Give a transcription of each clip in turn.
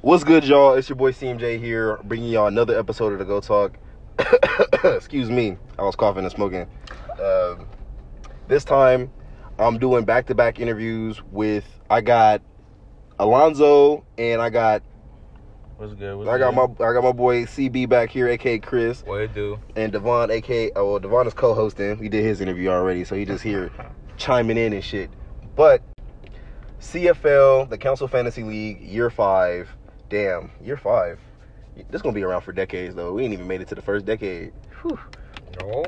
What's good, y'all? It's your boy CMJ here, bringing y'all another episode of the Go Talk. Excuse me, I was coughing and smoking. Um, this time, I'm doing back-to-back interviews with. I got Alonzo and I got What's good? What's I got good? my I got my boy CB back here, aka Chris, What it do? and Devon, aka oh well, Devon is co-hosting. He did his interview already, so he just here chiming in and shit. But CFL, the Council Fantasy League, year five. Damn, you're five. This gonna be around for decades though. We ain't even made it to the first decade. Whew. No.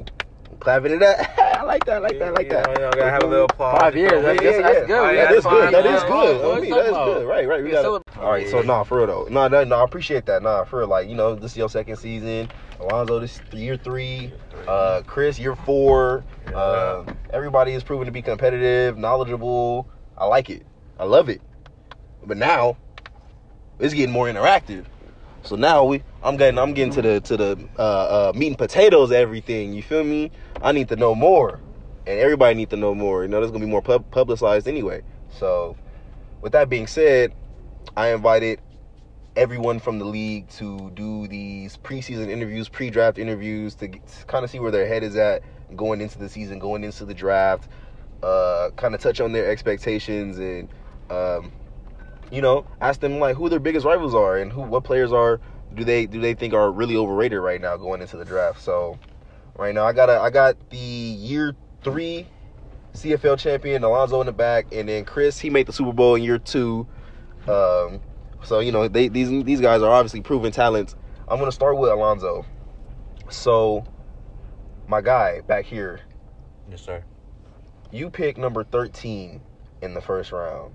Clapping it up. I like that. I like that. I like Yeah, that. you know, gotta have a little applause. Five years, Yeah, that's- yeah, that's- that's good. That is good. five That years. is good. I mean, that's good. Right, right. We We got celebrate- All right, so nah, for real though. No, no, no. I appreciate that. Nah, for real. Like you know, this is your second season. Alonzo, this year three. Uh, Chris, year four. Uh, everybody is proven to be competitive, knowledgeable. I like it. I love it. But now, it's getting more interactive. So now we, I'm getting, I'm getting to the to the uh, uh, meat and potatoes, everything. You feel me? I need to know more, and everybody need to know more. You know, there's gonna be more pub- publicized anyway. So, with that being said, I invited everyone from the league to do these preseason interviews, pre-draft interviews to, kind of see where their head is at going into the season, going into the draft, uh, kind of touch on their expectations and, um, you know, ask them like who their biggest rivals are and who what players are do they do they think are really overrated right now going into the draft. So, right now I got a, I got the year three CFL champion Alonzo in the back, and then Chris he made the Super Bowl in year two. Um, so you know they these these guys are obviously proven talents. I'm gonna start with Alonzo. So, my guy back here, Yes, sir. you pick number 13 in the first round.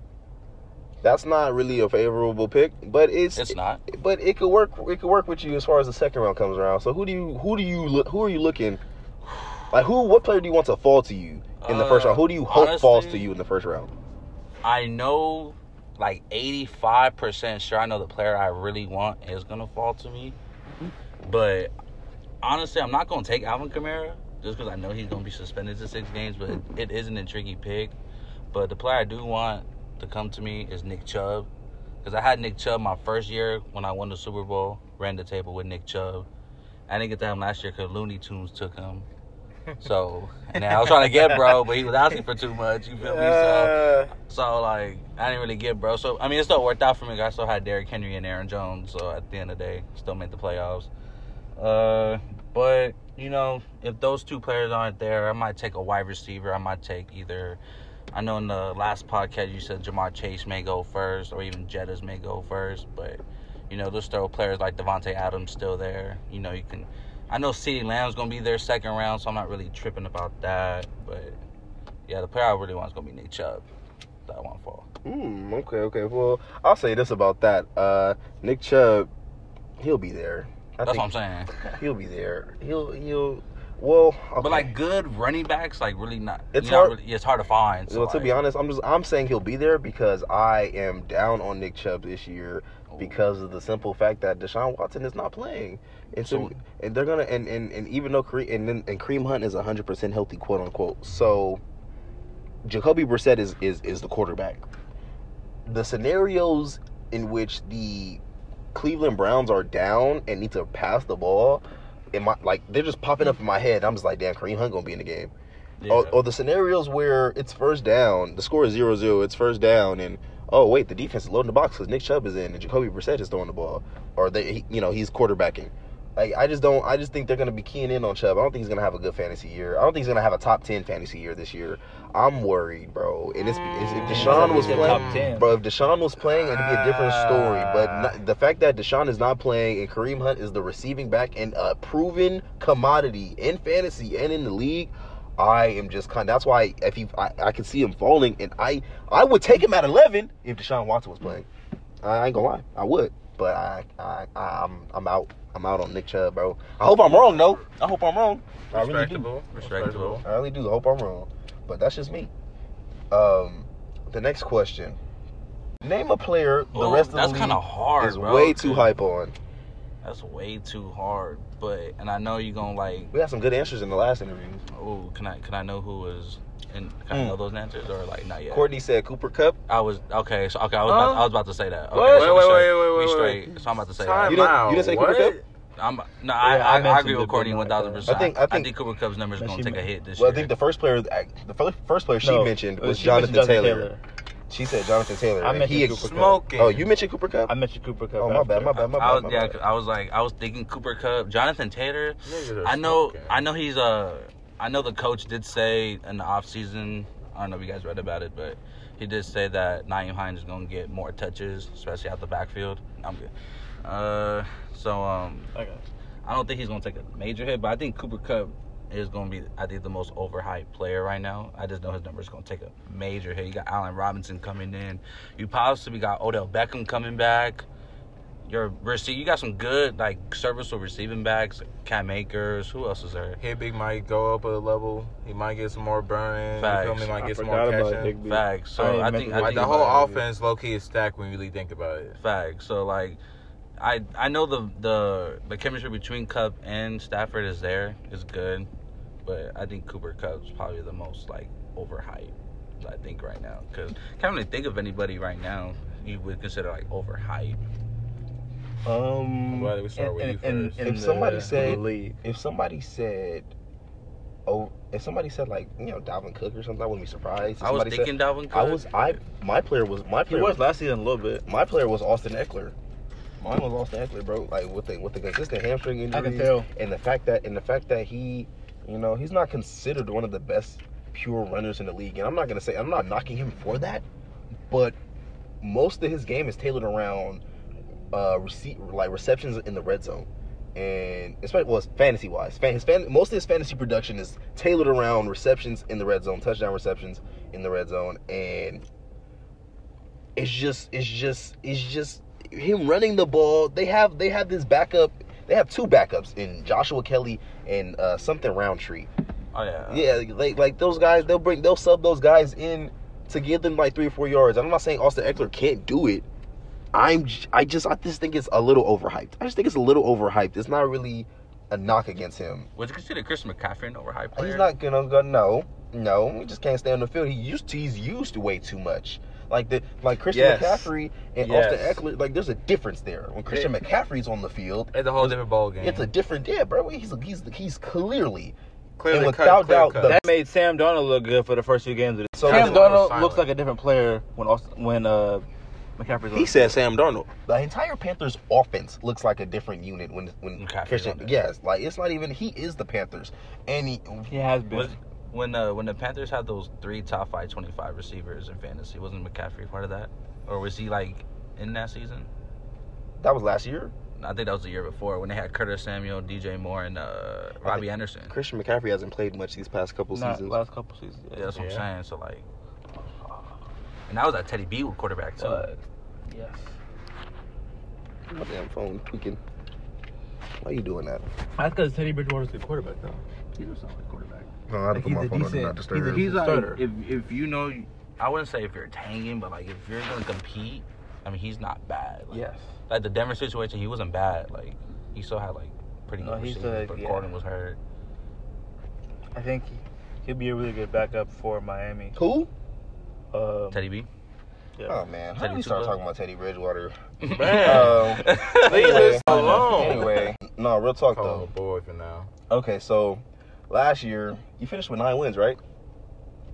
That's not really a favorable pick, but it's It's not. but it could work. It could work with you as far as the second round comes around. So who do you who do you look? Who are you looking? Like who? What player do you want to fall to you in the first Uh, round? Who do you hope honestly- falls to you in the first round? I know, like eighty-five percent sure. I know the player I really want is gonna fall to me, but honestly, I'm not gonna take Alvin Kamara just because I know he's gonna be suspended to six games. But it is an intriguing pick. But the player I do want to come to me is Nick Chubb, because I had Nick Chubb my first year when I won the Super Bowl, ran the table with Nick Chubb. I didn't get to him last year because Looney Tunes took him. So, and I was trying to get bro, but he was asking for too much. You feel me? So, so like, I didn't really get bro. So, I mean, it still worked out for me. I still had Derrick Henry and Aaron Jones. So, at the end of the day, still made the playoffs. Uh, but you know, if those two players aren't there, I might take a wide receiver. I might take either. I know in the last podcast you said Ja'Marr Chase may go first, or even Jettas may go first. But you know, there's still players like Davante Adams still there. You know, you can. I know CeeDee Lamb's gonna be there second round, so I'm not really tripping about that. But yeah, the player I really want is gonna be Nick Chubb. That one fall. Hmm. Okay. Okay. Well, I'll say this about that. Uh, Nick Chubb, he'll be there. I That's what I'm saying. He'll be there. He'll. He'll. Well. Okay. But like good running backs, like really not. It's hard- Really, it's hard to find. So well, to be honest, I'm just I'm saying he'll be there because I am down on Nick Chubb this year because of the simple fact that Deshaun Watson is not playing, and so, So- and they're gonna and, and, and even though Kareem and and Kareem Hunt is 100 percent healthy, quote unquote, so Jacoby Brissett is is is the quarterback. The scenarios in which the Cleveland Browns are down and need to pass the ball, in my like they're just popping up in my head. I'm just like, damn, Kareem Hunt gonna be in the game. yeah. Or, or the scenarios where it's first down, the score is 0 0, it's first down, and oh, wait, the defense is loading the box because Nick Chubb is in and Jacoby Brissett is throwing the ball. Or, they, he, you know, he's quarterbacking. Like, I just don't, I just think they're going to be keying in on Chubb. I don't think he's going to have a good fantasy year. I don't think he's going to have a top 10 fantasy year this year. I'm worried, bro. And it's, it's if Deshaun was playing, top 10. bro, if Deshaun was playing, it'd be a different story. But Ah. not, the fact that Deshaun is not playing and Kareem Hunt is the receiving back and a proven commodity in fantasy and in the league, I am just kind. Of, that's why if he, I, I can see him falling, and I, I would take him at 11 if Deshaun Watson was playing. I ain't gonna lie, I would. But I, I, I I'm, I'm out. I'm out on Nick Chubb, bro. I hope I'm wrong though. I hope I'm wrong. I really do. Respectable. Respectable. I really do. I hope I'm wrong. But that's just me. Um, the next question. Name a player the Oh, rest of that's the kinda league hard, is bro, way too hype on. That's way too hard. But and I know you're gonna like. We had some good answers in the last interview. Oh, can I can I know who was? And can I Mm. know those answers or like not yet? Courtney said Cooper Kupp. I was okay. So okay, I was Huh? about, I was about to say that. Okay, What? so Wait, we wait, should- wait, wait, we wait, straight, so I'm about to say Time You that. didn't- you didn't say Cooper what? Kupp? I'm no, I I, I, I agree with but Courtney no, one thousand I think- I think- Cooper Kupp's numbers But gonna take a hit this Well, year. Well, I think the first player, the first, first player she No, mentioned uh, was she Jonathan, mentioned Taylor. She said Jonathan Taylor. I and mentioned he Cooper Kupp. Smoking. Oh, you mentioned Cooper Kupp? I mentioned Cooper Kupp. Oh, my bad, my bad, my I was bad. yeah, bad. I was like I was thinking Cooper Kupp, Jonathan Taylor. I know smoking. I know he's a. I know the coach did say in the off season. I don't know if you guys read about it, but he did say that Nyheim Hines is gonna get more touches, especially out the backfield. I'm good. Uh, so um, Okay. I don't think he's gonna take a major hit, but I think Cooper Kupp is gonna be I think the most overhyped player right now. I just know his numbers gonna take a major hit. You got Allen Robinson coming in. You possibly got Odell Beckham coming back. Your receive, you got some good like serviceable receiving backs. Cam Akers. Who else is there? Higbee might go up a level. He might get some more burning. Facts. You feel me? Might I get some forgot more about catching. Facts. So I didn't I, think Like the whole offense, low key, is stacked when you really think about it. Facts. So like, I I know the the the chemistry between Kupp and Stafford is there. It's good, but I think Cooper Kupp's probably the most like overhyped. I think right now because I can't really think of anybody right now you would consider like overhyped. Um, I'm we start with you in, first. in If the- somebody the said- league. if somebody said, oh, if somebody said like you know Dalvin Cook or something, I wouldn't be surprised. If I was somebody thinking Dalvin Cook. I was I my player was my He player was last season a little bit. my player was Austin Ekeler. Mine was Austin Ekeler, bro. Like with the with the consistent hamstring I injuries, can tell. and the fact that and the fact that he, you know, he's not considered one of the best pure runners in the league. And I'm not gonna say I'm not knocking him for that, but most of his game is tailored around uh receive like receptions in the red zone. And especially well, fantasy wise, fan, his fan, most of his fantasy production is tailored around receptions in the red zone, touchdown receptions in the red zone, and it's just it's just it's just him running the ball. They have they have this backup. They have two backups in Joshua Kelley and uh, something Rountree. oh yeah. Yeah, like like those guys. They'll bring they'll sub those guys in to give them like three or four yards. I'm not saying Austin Ekeler can't do it. I'm I just I just think it's a little overhyped. I just think it's a little overhyped. It's not really a knock against him. Would you consider Chris McCaffrey an overhyped player? He's not gonna go. No, no. He just can't stay on the field. He used to, he's used to way too much. Like the like Christian Yes. McCaffrey and Yes. Austin Ekeler. Like there's a difference there. When Christian McCaffrey's on the field, It's a whole different ball game. it's a different. Yeah, bro. He's he's he's clearly. clearly and cut, without clear doubt, cut. That made Sam Darnold look good for the first few games. Of the So Sam the- Darnold silent. looks like a different player when Austin, when uh McCaffrey's on. He said Sam Darnold. The entire Panthers offense looks like a different unit when when McCaffrey's Christian. Yes, like it's not even. He is the Panthers, and he. He has been. Was, when uh, when the Panthers had those three top five 25 receivers in fantasy, wasn't McCaffrey part of that, or was he like in that season? That was last year. I think that was the year before when they had Curtis Samuel, DJ Moore, and uh, Robbie Anderson. Christian McCaffrey hasn't played much these past couple Not seasons. last couple seasons. Yeah, that's what Yeah. I'm saying. So like, and that was at Teddy B with quarterback too. But, yes. My damn phone tweaking. Why are you doing that? That's because Teddy Bridgewater's the quarterback, though. He's a solid quarterback. No, I Like, he's a decent- he's a- He's like, starter. if if you know, I wouldn't say if you're tanking, but like if you're gonna compete, I mean he's not bad. Like, Yes. Like the Denver situation, he wasn't bad. Like he still had like pretty No, good he's receivers, like- but yeah. Gordon was hurt. I think he, he'll be a really good backup for Miami. Who? Um, Teddy B. yeah. Oh man, how Teddy did we start talking about Teddy Bridgewater? Man, Um, leave anyway, us alone. anyway, no, real talk Oh though. boy, for now. Okay, so last year you finished with nine wins, right?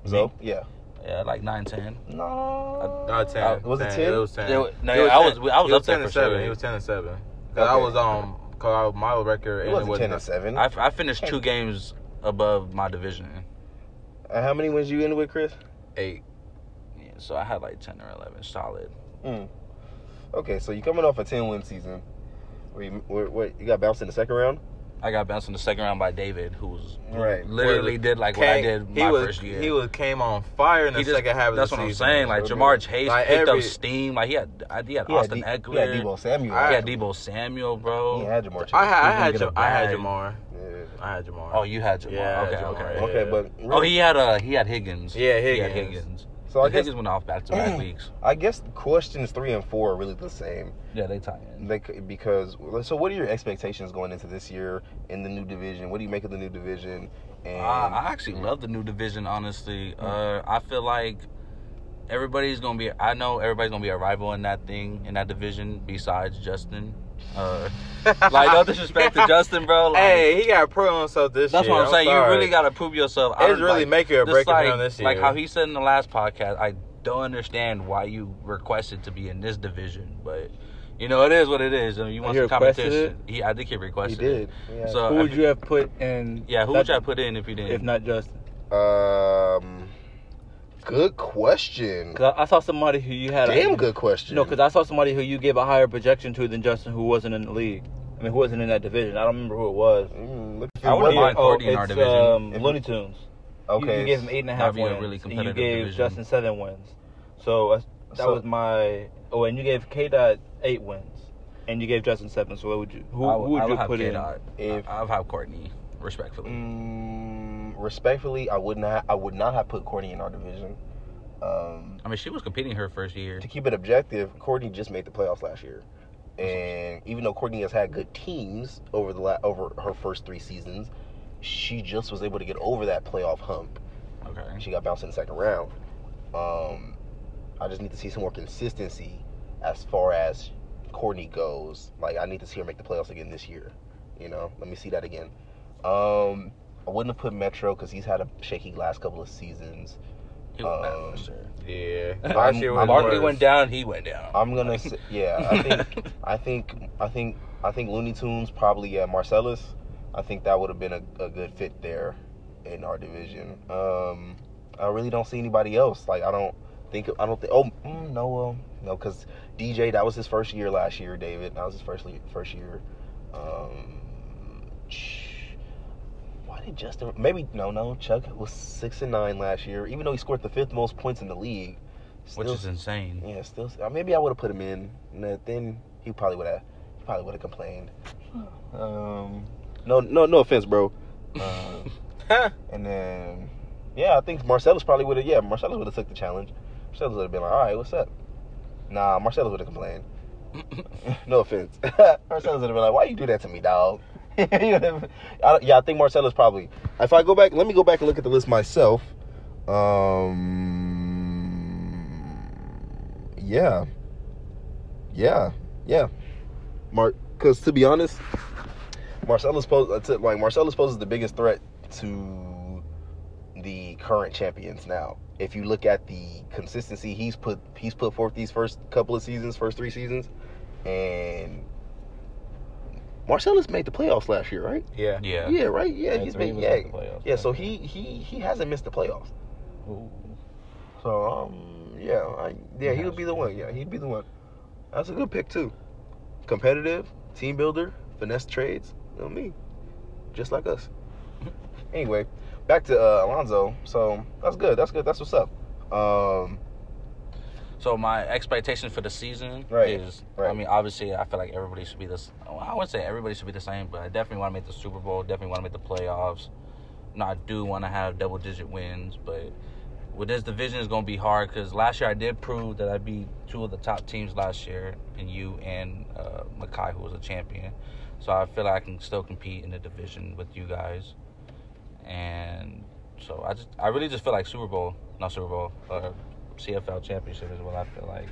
So yeah, yeah, like 9, 10. no, No, ten. Uh, was it 10? It was ten. Yeah, no, He yeah, I was- 10. I was He up ten and for seven. sure. He was ten and seven. Cause I was um, cause I- my record it ended wasn't with ten and seven. I, I finished two games above my division. Uh, how many wins you ended with, Chris? eight. Yeah, so I had like 10 or 11 solid. Mm. Okay, so you're coming off a ten win season. Where you, where, where, you got bounced in the second round? I got bounced in the second round by David, who was Right. literally did like what I did he my was, first year. He was came on fire in the He just- second half of That's what I'm saying. Like So Ja'Marr good. Chase Like, picked every- up steam. Like he had, I- he had He had Austin D- Ekeler. He had Deebo Samuel. I He had Deebo Samuel, bro. He had Ja'Marr Chase. I had, I had, was I had bag. Ja'Marr. Yeah. I had Ja'Marr. Oh, you had Ja'Marr. Yeah, okay, Ja'Marr, okay. yeah. Okay, but Oh, he had uh he had Higgins. Yeah, He had Higgins. So I guess Higgins went off back to back weeks. I guess questions three and four are really the same. Yeah, they tie in. They, because so what are your expectations going into this year in the new division? What do you make of the new division? And I, I actually love the new division. Honestly, uh, I feel like everybody's gonna be. I know everybody's gonna be a rival in that thing in that division. Besides Justin, uh, like no disrespect to Justin, bro. Like, Hey, he got to prove himself this that's year. what I'm saying. You really gotta prove yourself. I It's don't- really like, make it or break it like, for him this year. Like how he said in the last podcast, I don't understand why you requested to be in this division, but you know it is what it is. I mean, you want He some requested competition. He, I think he requested. He requested. did. Yeah. So Who would you have put in? Yeah, who that- would you have put in if you didn't? if not Justin? Um, good question. 'Cause I, I saw somebody who you had. Damn a, good question. No, because I saw somebody who you gave a higher projection to than Justin, who wasn't in the league. I mean, who wasn't in that division. I don't remember who it was. Mm, look I wouldn't what- mind Courtney in our division. Um, Looney Tunes. Okay. You, you gave him eight and a half That'd be a wins. really and you gave division. Justin seven wins. So uh, that So- was my. Oh, and you gave K Dot eight wins, and you gave Justin seven. So what would you? Who, I who would I you have put in? K-Dot. If- I, I've have Courtney, respectfully. Mm, respectfully, I would not. I would not have put Courtney in our division. Um, I mean, she was competing her first year. to keep it objective, Courtney just made the playoffs last year, and even though Courtney has had good teams over the la- over her first three seasons, she just was able to get over that playoff hump. Okay. She got bounced in the second round. Um, I just need to see some more consistency as far as Courtney goes. Like I need to see her make the playoffs again this year. You know, let me see that again. Um, I wouldn't have put Metro because he's had a shaky last couple of seasons. He Um, sure. Yeah. I'm- Last year was Barkley went down. He went down. I'm gonna say, yeah. I think, I think, I think, I think Looney Tunes probably yeah. Marcellus, I think that would have been a, a good fit there in our division. Um, I really don't see anybody else. Like I don't think I don't think. Oh mm, no, well, no, because DJ that was his first year last year. David that was his first le- first year. Um, sh- why did Justin? Maybe no, no. Chuck was six and nine last year, even though he scored the fifth most points in the league. which is insane. yeah, still. Maybe I would have put him in. and then- Then he probably would have. He probably would have complained. Um, no, no, no offense, bro. Uh, and then, yeah, I think Marcellus probably would have. Yeah, Marcellus would have took the challenge. Marcellus would have been like, "All right, what's up?" Nah, Marcellus would have complained. no offense. Marcellus would have been like, "Why you do that to me, dog?" I, yeah, I think Marcellus probably. If I go back, let me go back and look at the list myself. Um, yeah, yeah, yeah. Mark, because to be honest, Marcellus pose uh, like Marcellus poses the biggest threat to the current champions now. If you look at the consistency he's put he's put forth these first couple of seasons, first three seasons, and Marcellus made the playoffs last year, right? Yeah. Yeah. Yeah, right. Yeah, Yeah, he's made yeah, the playoffs, yeah. yeah. So he he he hasn't missed the playoffs. So um yeah, I, yeah, he would be the one. Yeah, he'd be the one. That's a good pick too. Competitive, team builder, finesse trades. You know me, just like us. anyway, back to uh, Alonzo. So that's good. That's good. That's what's up. Um, So my expectation for the season Right, is, right. I mean, obviously, I feel like everybody should be this. I wouldn't say everybody should be the same, but I definitely want to make the Super Bowl. Definitely want to make the playoffs. No, I do want to have double digit wins, but with this division, it's gonna be hard because last year I did prove that I beat two of the top teams last year, and you and uh, Makai, who was a champion. So I feel like I can still compete in the division with you guys, and so I just, I really just feel like Super Bowl, not Super Bowl, uh, CFL championship is what I feel like.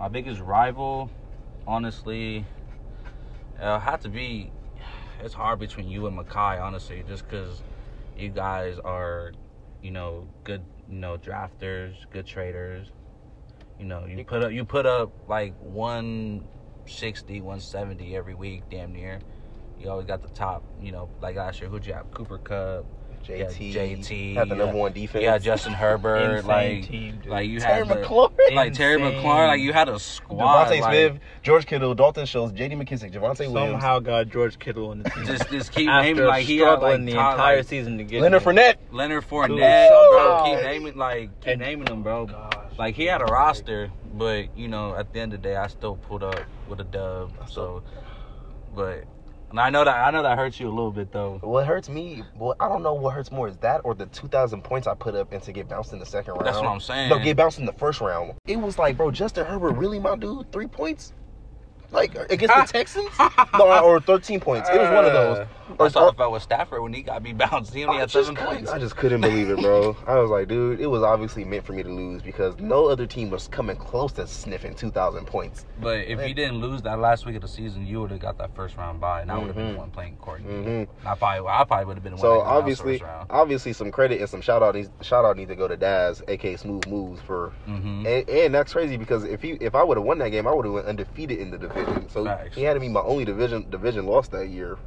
My biggest rival, honestly, uh, it'll have to be. It's hard between you and Makai, honestly, just because you guys are, you know, good, you know, drafters, good traders. You know, you put up, you put up like 160, 170 every week, damn near. You always got the top, you know, like last year, who'd you have? Cooper Kupp. JT, Yeah, JT, had the yeah. number one defense. Yeah, Justin Herbert, Insane like, team, like you Terry had the- McLaurin. like Terry Insane. McLaurin, like you had a squad. DeVonta like, Smith, George Kittle, Dalton Schultz, J.D. McKissic, Javonte Williams, Somehow got George Kittle in the team. Just, just keep After naming like he had like the Todd, entire like, season to get Leonard there. Fournette. Leonard Dude, Fournette, bro. Keep naming like keep And- naming them, bro. Gosh. Like he had a roster, but you know, at the end of the day, I still pulled up with a dub. So, but and I know that I know that hurts you a little bit though. What hurts me, well, I don't know what hurts more is that or the 2,000 points I put up and to get bounced in the second round. That's what I'm saying. No, get bounced in the first round. It was like, bro, Justin Herbert, really, my dude? Three points? Like, against the Texans? no, or 13 points. It was one of those. That's how I felt with Stafford when he got me bounced. He only I had seven points. I just couldn't believe it, bro. I was like, dude, it was obviously meant for me to lose because no other team was coming close to sniffing 2,000 points. But if you didn't lose that last week of the season, you would have got that first round bye, and I would have Mhm. been one playing Courtney. Mm-hmm. I probably, I probably would have been one. So that got obviously, first round. obviously, some credit and some shout out needs shout out need to go to Daz, aka Smooth Moves, for Mhm. and, and that's crazy because if he if I would have won that game, I would have went undefeated in the division. So Facts. he had to be my only division division loss that year.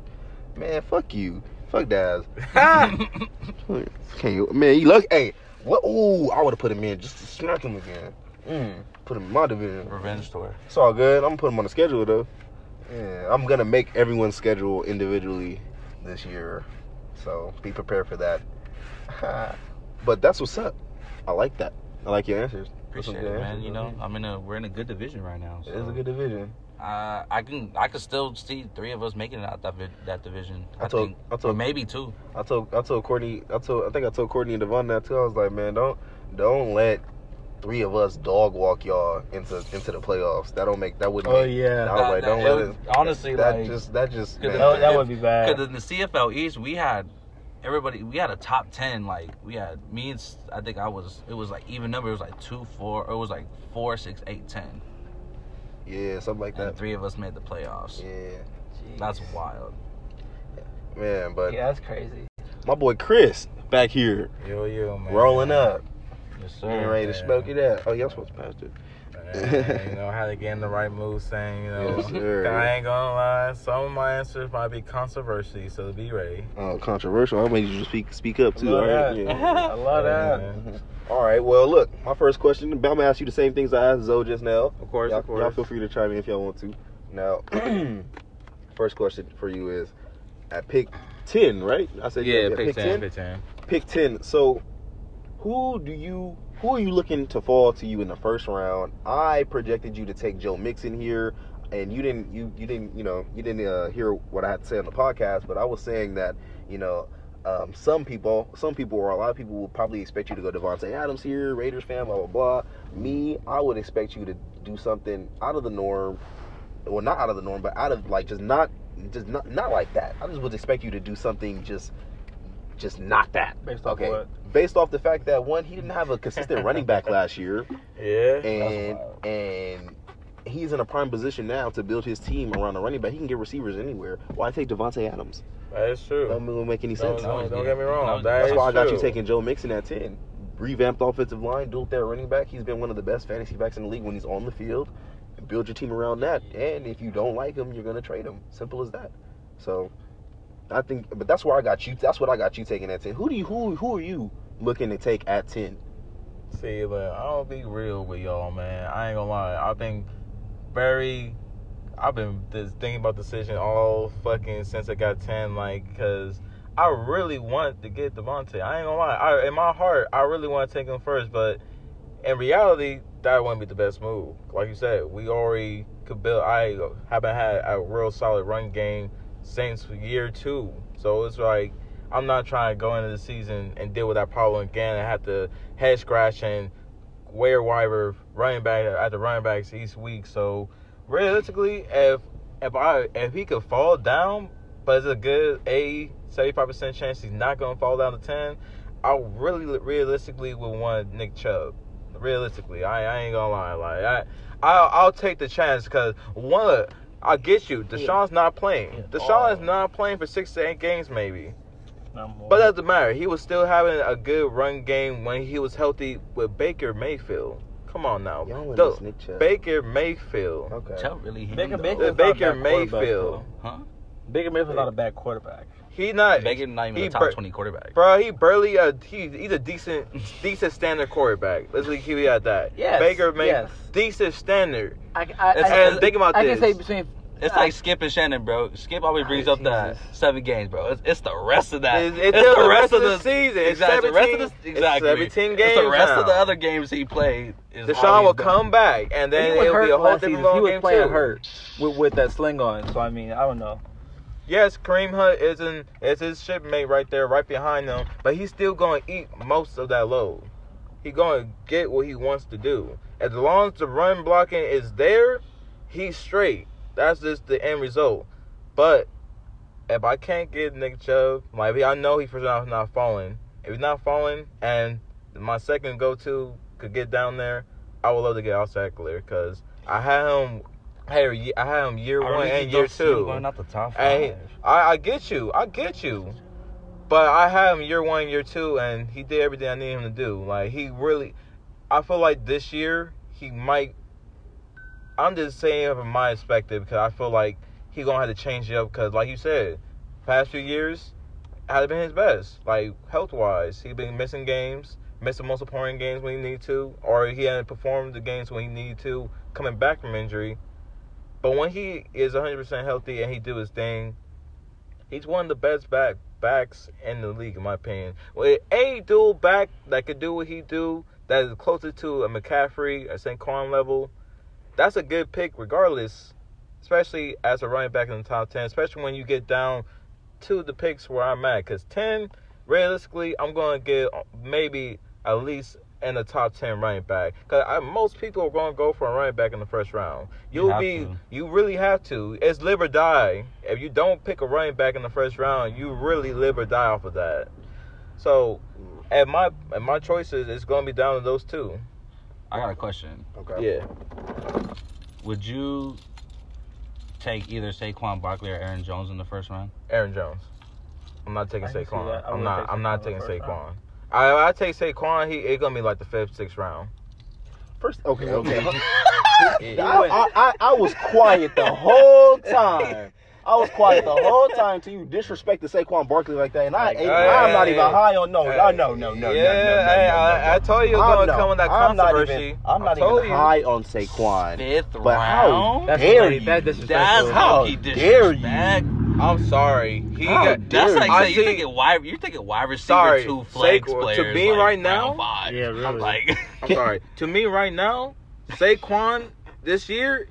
Man, fuck you, fuck Daz. Can you, man, you look, hey, what? Ooh, I would have put him in just to smack him again. Mm, put him in my division. Revenge tour. It's all good. I'm gonna put him on the schedule though. Yeah, I'm gonna make everyone's schedule individually this year, so be prepared for that. but that's what's up. I like that. I like your answers. Appreciate it, man. answers, You know, I'm in a we're in a good division right now. it is a good division. Uh, I can I can still see three of us making it out that that division. I, I told- think, I told- or maybe two. I told I told Courtney I told I think I told Courtney and Devon that too. I was like, man, don't don't let three of us dog walk y'all into into the playoffs. That don't make that wouldn't. Oh make, yeah, I was like, That- don't let it- it. honestly, that like, just that just man, that, that would be bad. Because in the CFL East, we had everybody. We had a top ten. Like we had me and S- I think I was. It was like even number. It was like two, four. It was like four, six, eight, ten. Yeah, something like And that. three of us made the playoffs. Yeah, That's wild. man, but yeah, that's crazy. my boy Chris back here Yo, yo, man. rolling up, Yes, getting sir. ready to smoke it up. Oh, y'all supposed to pass it. You know how to get in the right mood saying, you know. Yes. I ain't gonna lie, some of my answers might be controversy, so be ready. Oh, controversial. I made you speak speak up too. All right. Yeah. I love that. Yeah. All right. Well, look, my first question. I'm gonna ask you the same things I asked Zoe just now. Of course, y'all, of course. y'all feel free to chime in if y'all want to. Now, first question for you is at pick ten, right? I said Yeah, at pick 10, pick 10. Pick ten. So, who do you who are you looking to fall to you in the first round? I projected you to take Joe Mixon here, and you didn't. You you didn't. You know you didn't uh, hear what I had to say on the podcast, but I was saying that you know. Um, some people, some people, or a lot of people will probably expect you to go Davante Adams here, Raiders fan, blah blah blah. Me, I would expect you to do something out of the norm, well, not out of the norm, but out of like just not, just not, not like that. I just would expect you to do something just, just not that. Based off okay, what? based off the fact that one, he didn't have a consistent running back last year, Yeah. and and he's in a prime position now to build his team around a running back. He can get receivers anywhere. Why take Davante Adams? That is true. That doesn't make any Don't, sense. don't, don't get me wrong. No, that That's is why I got true. you taking Joe Mixon at 10. Revamped offensive line, dual threat running back. He's been one of the best fantasy backs in the league when he's on the field. Build your team around that. And if you don't like him, you're going to trade him. Simple as that. So I think, but that's where I got you. That's what I got you taking at 10. Who do you, who, who are you looking to take at 10? See, look, I'll be real with y'all, man. I ain't gonna lie. I think very, I've been thinking about decision all fucking since I got ten, like, cause I really want to get Davante. I ain't gonna lie. I, in my heart, I really want to take him first, but in reality, that wouldn't be the best move. Like you said, we already could build. I haven't had a real solid run game since year two, so it's like I'm not trying to go into the season and deal with that problem again and have to head scratch and wear wire running back at the running backs each week. So realistically, if if I if he could fall down, but it's a good a seventy five percent chance he's not gonna fall down to ten, I really realistically would want Nick Chubb. Realistically, I, I ain't gonna lie. Like I, I'll, I'll take the chance because one, I get you. Deshaun's not playing. Yeah. Deshaun is Oh. not playing for six to eight games maybe. Not more. But that doesn't matter. He was still having a good run game when he was healthy with Baker Mayfield. Come on now. Y'all The- this Nick Chubb. Baker Mayfield. Okay. Chubb really Baker Mayfield- though. It's not a Baker Mayfield. Huh? Baker Mayfield's not a bad quarterback. He not Baker not even he a top bur- twenty quarterback. Bro, he barely a he, he's a decent decent standard quarterback. Let's keep it at that. Yes, Baker May yes. decent standard. I, I, It's- I, and think about I this. can say between. It's like Skip and Shannon, bro. Skip always brings Oh, up the seven games, bro. It's, it's the rest of that. It's- it's the rest of the season. It's Exactly. the rest of 17 the, it's exactly. 17 It's the games rest of the other games he played. Is Deshaun will done. come back, and then he was it'll hurt be a whole last different season. ball He was playing too. hurt with, with that sling on. So I mean, I don't know. Yes, Kareem Hunt isn't is his shipmate right there, right behind him, but he's still going to eat most of that load. He's going to get what he wants to do. As long as the run blocking is there, he's straight. That's just the end result. But if I can't get Nick Chubb, like I know he's not falling. If he's not falling, and my second go to could get down there, I would love to get Austin Ekeler because I had him. Hey, I had him year I one really and year two. Going out the top five. Hey, I, I get you. I get you. But I had him year one, year two, and he did everything I needed him to do. Like he really, I feel like this year he might. I'm just saying from my perspective because I feel like he gonna have to change it up because, like you said, past few years had been his best. Like health wise, he been missing games, missing most important games when he need to, or he hadn't performed the games when he needed to, coming back from injury. But when he is 100% healthy and he do his thing, he's one of the best back backs in the league, in my opinion. With a dual back that could do what he do, that is closer to a McCaffrey, a Saquon level, that's a good pick regardless. Especially as a running back in the top 10, especially when you get down to the picks where I'm at. Because 10, realistically, I'm going to get maybe at least in the top 10 running back. Because most people are going to go for a running back in the first round. You You'll have be, to. you really have to. It's live or die. If you don't pick a running back in the first round, you really live or die off of that. So, at my at my choices, it's going to be down to those two. I got a question. Okay. Yeah. Would you take either Saquon Barkley or Aaron Jones in the first round? Aaron Jones. I'm not taking I can Saquon. that. I I'm not. I'm not taking in the Saquon. Round. I I take Saquon. He it's gonna be like the fifth, sixth round. First, okay, okay. I, I, I, I was quiet the whole time. I was quiet the whole time till you disrespected Saquon Barkley like that, and I, Like, and I'm not hey, even high on no, uh, hey, no, no, no, no, yeah, no, no, no, hey, no, I, no, I told you it was gonna not- come with that I'm not controversy. even, I'm not even high on Saquon. Fifth But how? That's dare you? That's That's. How low-key dare you? Disrespect. I'm sorry. He How got. That's like I saying you're thinking wide. You're thinking wide receiver Sorry, two flex Saquon- to players. me like, right now- five. Yeah, really. I'm like, I'm sorry. To me, right now, Saquon this year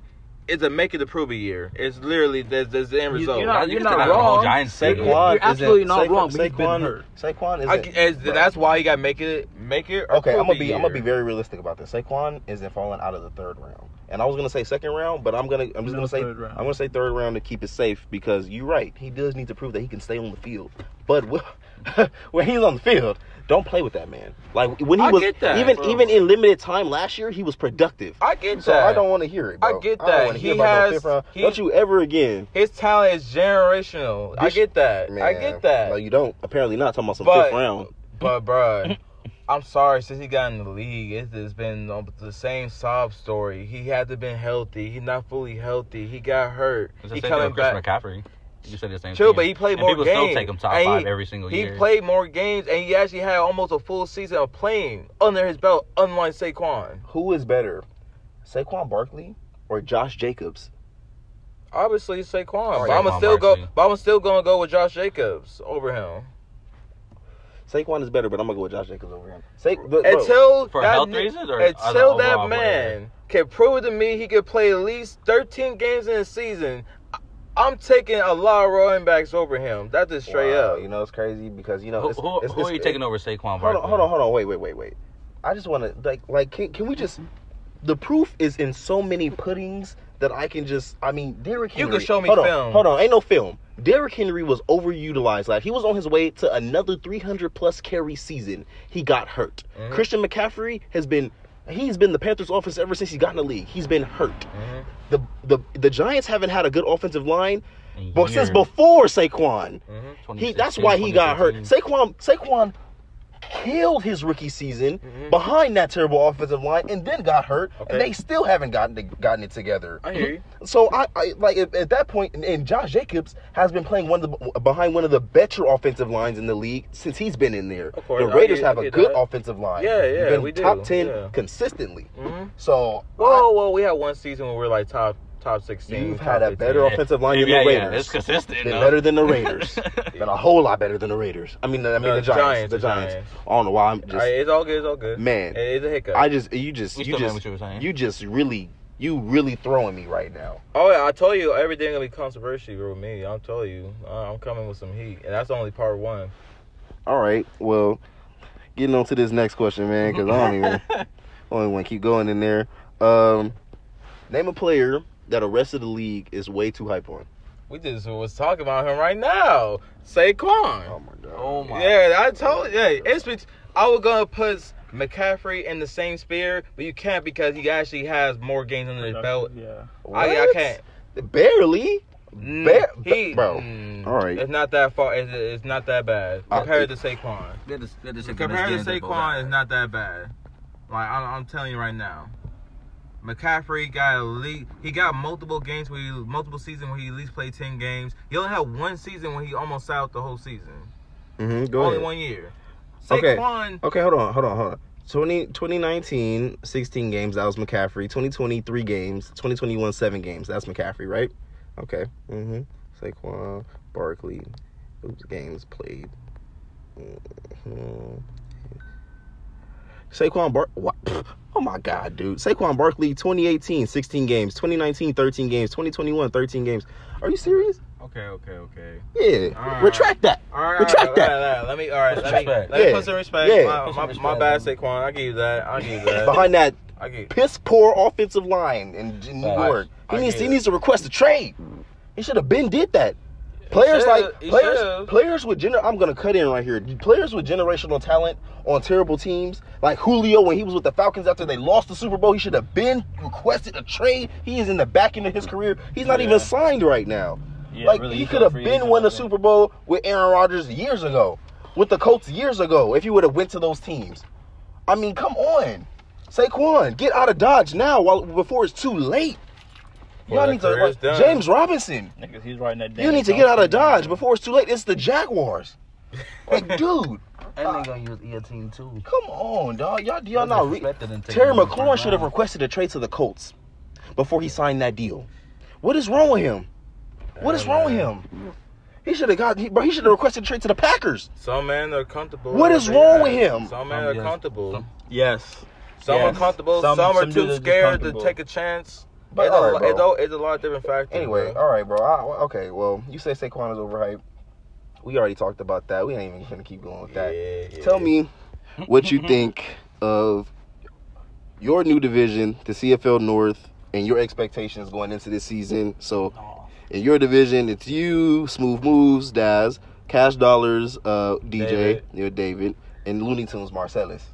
is a make it to prove it year. It's literally there's, there's the end result. you're not- you you're can not take that whole wrong. Giants team. Saquon You're isn't- absolutely not Saquon, wrong, but Saquon, hurt. Saquon I, isn't. as, bro. that's why you got make it make it. or Okay, I'm gonna be year. I'm gonna be very realistic about this. Saquon isn't falling out of the third round, and I was gonna say second round, but I'm gonna I'm just No, gonna say third round. I'm gonna say third round to keep it safe because you're right. He does need to prove that he can stay on the field, but when he's on the field, don't play with that man. Like when he I was get that, even bro. even in limited time last year, he was productive. I get So that. I don't want to hear it. Bro. I get I that. don't want hear He about no has- fifth he- don't you ever again? His talent is generational. I get that. Man, I get that. No, you don't. Apparently not. Talking about some But- fifth round. But bruh, I'm sorry. Since he got in the league, it's just been um, the same sob story. He had to been healthy. He's not fully healthy. He got hurt. It's the He same thing coming with Chris back. McCaffrey. You said the same True, thing. but he played and more people games. still take him top And five he- every single He year. played more games, and he actually had almost a full season of playing under his belt, unlike Saquon. Who is better, Saquon Barkley or Josh Jacobs? Obviously Saquon, Or but I'm Saquon still go. But I'm still gonna go with Josh Jacobs over him Saquon is better, but I'm gonna go with Josh Jacobs over him. Sa- but, bro, until For that health reasons or until that overall player? man can prove to me he can play at least 13 games in a season. I- I'm taking a lot of running backs over him. That's just straight wow, up. You know, it's crazy because you know Who, it's, who, it's, who are it's- you taking over Saquon Hold on, hold on, hold on. Wait, wait, wait, wait. I just want to like, like, can, can we just? The proof is in so many puddings that I can just. I mean, Derrick Henry. You can show me hold film. On, hold on, ain't no film. Derrick Henry was overutilized. Like he was on his way to another 300 plus carry season. He got hurt. Mhm. Christian McCaffrey has been. He's been the Panthers' offense ever since he got in the league. He's been hurt. Mhm. The the the Giants haven't had a good offensive line, but since before Saquon. Mhm. He that's why he got hurt. 2015. Saquon Saquon killed his rookie season Mhm. behind that terrible offensive line and then got hurt Okay. and they still haven't gotten it, gotten it together. I hear you. So I, I like at, at that point and, and Josh Jacobs has been playing one of the behind one of the better offensive lines in the league since he's been in there. Of course, the Raiders get- have a good that. offensive line. Yeah, yeah, been we do. top 10 Yeah. consistently. hmm So Well, well, we had one season where we are like top top 16. You've top had a 15. better offensive line than yeah, the yeah, Raiders. it's consistent. been better than the Raiders. been a whole lot better than the Raiders. I mean, I mean No, the the Giants. Giants, the the Giants. Giants. I don't know why I'm just All right, it's all good. It's all good. man. It's a hiccup. I just you just We you just what you were saying. you just really you really throwing me right now. Oh yeah, I told you everything gonna be controversial with me. I'm telling you, I'm coming with some heat, and that's only part one. All right, well, getting on to this next question, man, because I don't even I don't want to keep going in there. Um, name a player that the rest of the league is way too hype on. We just was talking about him right now. Saquon. Oh my god. Oh my. Yeah, I told yeah, it's bet- I was gonna put McCaffrey in the same sphere, but you can't because he actually has more games under his belt. Yeah. I, I can't. Barely. Mm, Bear- he, bro, mm, all right. It's not that far. It's, it's not that bad Uh, compared to Saquon. Good to- good to see Compared to the ball Saquon, back. it's not that bad. Like I'm, I'm telling you right now, McCaffrey got at least he got multiple games where he multiple seasons where he at least played ten games. He only had one season when he almost sat out the whole season. Mm-hmm. Go only ahead. one year. Okay. Saquon, Okay, hold on, hold on, hold on. 20, 2019, 16 games. That was McCaffrey. 2020, three games. 2021, seven games. That's McCaffrey, right? Okay. Mm-hmm. Saquon, Barkley. Oops, games played. hmm Saquon Bar. What? Oh my God, dude. Saquon Barkley, 2018, 16 games. 2019, 13 games. 2021, 13 games. Are you serious? Okay, okay, okay. Yeah. All right. Retract that. All right, Retract all right, that. all right, all right. Let me, all right, let me, let me Yeah. put some respect. Yeah. My, Put some my, my bad, Saquon. I'll give you that. I'll give you that. Behind that give. piss poor offensive line in, in New Facts. York. He I needs he it. needs to request a trade. He should have been did that. Players should've. like players should've. players with gener I'm gonna cut in right here. Players with generational talent on terrible teams like Julio when he was with the Falcons after they lost the Super Bowl, he should have been requested a trade. He is in the back end of his career. He's not Yeah. even signed right now. Yeah, like really, he could have been won a right. Super Bowl with Aaron Rodgers years ago, with the Colts years ago. If he would have went to those teams, I mean, come on, Saquon, get out of Dodge now while before it's too late. Well, Y'all need to like. James Robinson. Niggas, he's writing that. You need to get out of Dodge before it's too late. It's the Jaguars. Like, dude, And they gonna use E18 too. come on, dog. Y'all, y'all not. Re- Disrespected and taken Terry in McLaurin should have requested a trade to the Colts before he signed that deal. What is wrong with him? What is wrong with him? He should have got, he, bro. He should have requested a trade to the Packers. Some men are comfortable. What where is they wrong with him? Some men are yes, comfortable. some- Yes. Some Yes. are comfortable. Some- Some, are some too are just scared to take a chance. But it's, all a, right, it's, a, it's a lot of different factors. Anyway, bro. all right, bro. I, okay, well, you say Saquon is overhyped. We already talked about that. We ain't even gonna keep going with that. Yeah, yeah. Tell me what you think of your new division, the CFL North, and your expectations going into this season. So, in your division, it's you, Smooth Moves, Daz, Cash Dollars, uh, DJ, David. David, and Looney Tunes, Marcellus.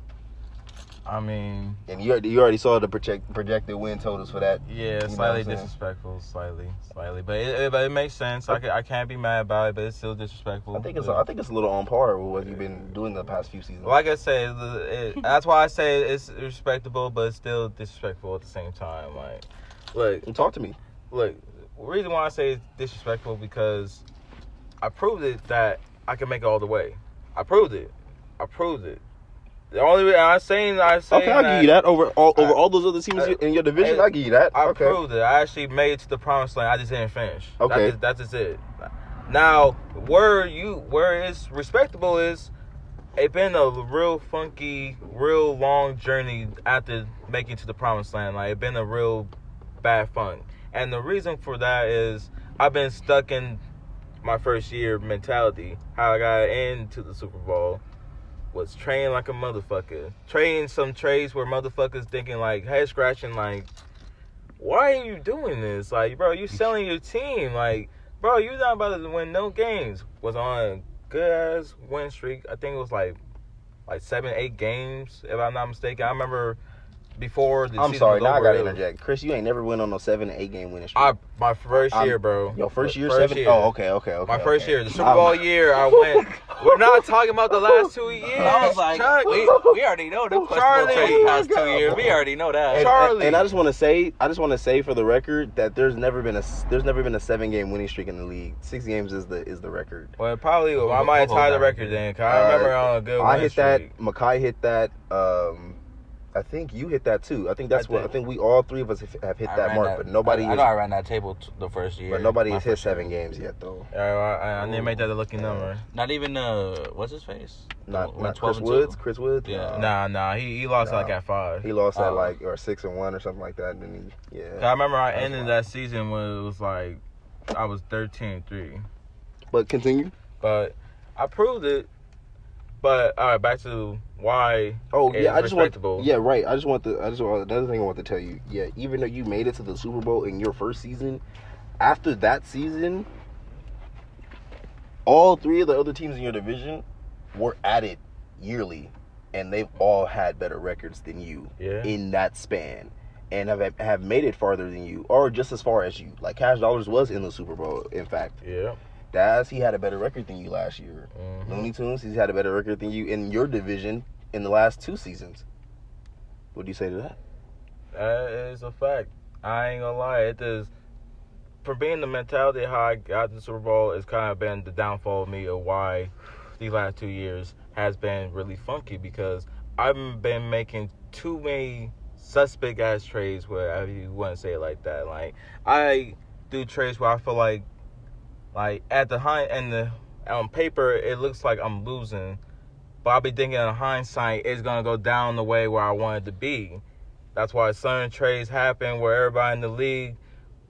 I mean, And you already, you already saw the project, projected win totals for that. yeah, slightly disrespectful, slightly, slightly, but it, it, but it makes sense. I, can, I can't be mad about it, but it's still disrespectful. I think it's I think it's a little on par with what you've been doing the past few seasons. like I said, it, it, that's why I say it's respectable, but it's still disrespectful at the same time. Like, look, Talk to me. look. The reason why I say it's disrespectful because I proved it that I can make it all the way. I proved it. I proved it. The only reason I'm saying I'm saying Okay, I'll give you that over all over all those other teams I- in your division. I- I'll give you that. I okay. proved it. I actually made it to the promised land. I just didn't finish. Okay. That is, that's just it. Now, where you where it's respectable is it's been a real funky, real long journey after making to the promised land. Like it's been a real bad fun. And the reason for that is I've been stuck in my first year mentality. How I got into the Super Bowl was training like a motherfucker. Trading some trades where motherfuckers thinking like head scratching like why are you doing this? Like, bro, you selling your team. Like, bro, you not about to win no games. Was on good ass win streak. I think it was like like seven, eight games, if I'm not mistaken. I remember before the I'm season sorry. was Now I gotta it was- interject. Chris, you ain't never went on no seven, eight game winning streak. I my first I'm- year, bro. Your first year, First seven. year. Oh, okay, okay, okay. My first okay. year, the Super I'm- Bowl year, I went. We're not talking about the last two years. I was like, Chuck. we, we already know the Charlie. questionable trade the past two years. We already know that. And, Charlie. and, and I just want to say, I just want to say for the record that there's never been a there's never been a seven game winning streak in the league. Six games is the is the record. Well, probably I We'll- might tie the record then. Cause I remember Uh, on a good. I hit streak. that. Makai hit that. Um, I think you hit that too. I think that's I what I think- think we all three of us have have hit I that ran mark, but nobody I, I is, know I ran that table t- the first year. but nobody has hit first year. seven games yet though. Yeah, I, I, I didn't make that a lucky Yeah. number. Not even uh, what's his face? Not not Chris Woods. Chris Woods. Yeah. No. Nah, nah, he, he lost Nah. like at five. He lost at Oh. like or six and one or something like that. And then he, yeah. I remember I ended wild. that season when it was like I was 13-3. But continue. But I proved it. But all right, back to why. Oh yeah, I just want. Yeah, right. I just want the. I just want another thing I want to tell you. Yeah, even though you made it to the Super Bowl in your first season, after that season, all three of the other teams in your division were at it yearly, and they've all had better records than you Yeah. in that span, and have have made it farther than you, or just as far as you. Like Cash Dollars was in the Super Bowl. In fact, Yeah. Daz he had a better record than you last year. Mhm. Looney Tunes he's had a better record than you in your division in the last two seasons. What do you say to that? That is a fact. I ain't gonna lie. It is for being the mentality how I got the Super Bowl. It's kind of been the downfall of me of why these last two years has been really funky because I've been making too many suspect ass trades where you wouldn't say it like that. Like I do trades where I feel like, like at the high and the on paper it looks like I'm losing, but I'll be thinking in hindsight it's gonna go down the way where I wanted to be. That's why certain trades happened where everybody in the league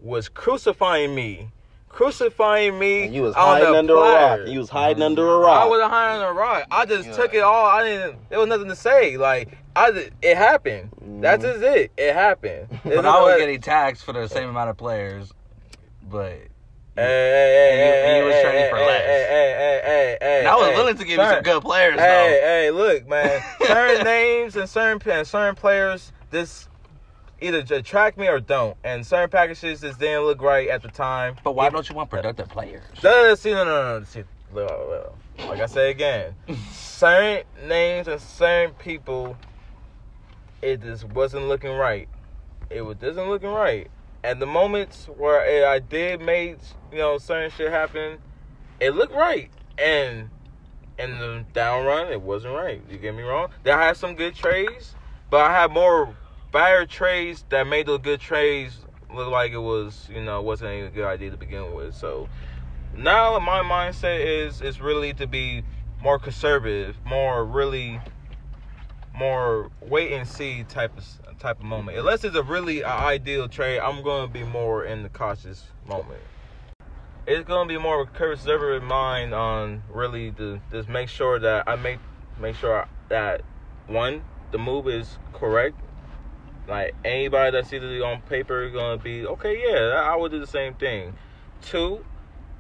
was crucifying me. Crucifying me. And you was on hiding the under a rock. You was hiding under a rock. I wasn't hiding under a rock. I just Yeah. took it all. I didn't. There was nothing to say. Like I, did- it happened. That's Mhm. just it. It happened. There's But I was getting taxed for the same amount of players, but Hey, hey, And you- hey, was hey, trading hey, for less. Hey, hey, hey, hey, hey, and I was hey, willing to give you some good players. Though. Hey, hey, look, man. Certain names and certain and certain players, this either attract me or don't. And certain packages just didn't look right at the time. But why don't you want uh, productive players? See, no, no, no. See, like I say again, certain names and certain people, it just wasn't looking right. It was wasn't looking right. At the moments where I did make you know certain shit happen, it looked right. And in the down run, it wasn't right. You get me wrong. I had some good trades, but I had more bad trades that made those good trades look like it was you know wasn't even a good idea to begin with. So now my mindset is is really to be more conservative, more really more wait and see type of type of moment. Unless it's a really ideal trade, I'm going to be more in the cautious moment. It's going to be more of a conservative mind on really to just make sure that I make make sure that one the move is correct. Like anybody that sees it on paper is going to be okay. Yeah, I would do the same thing. Two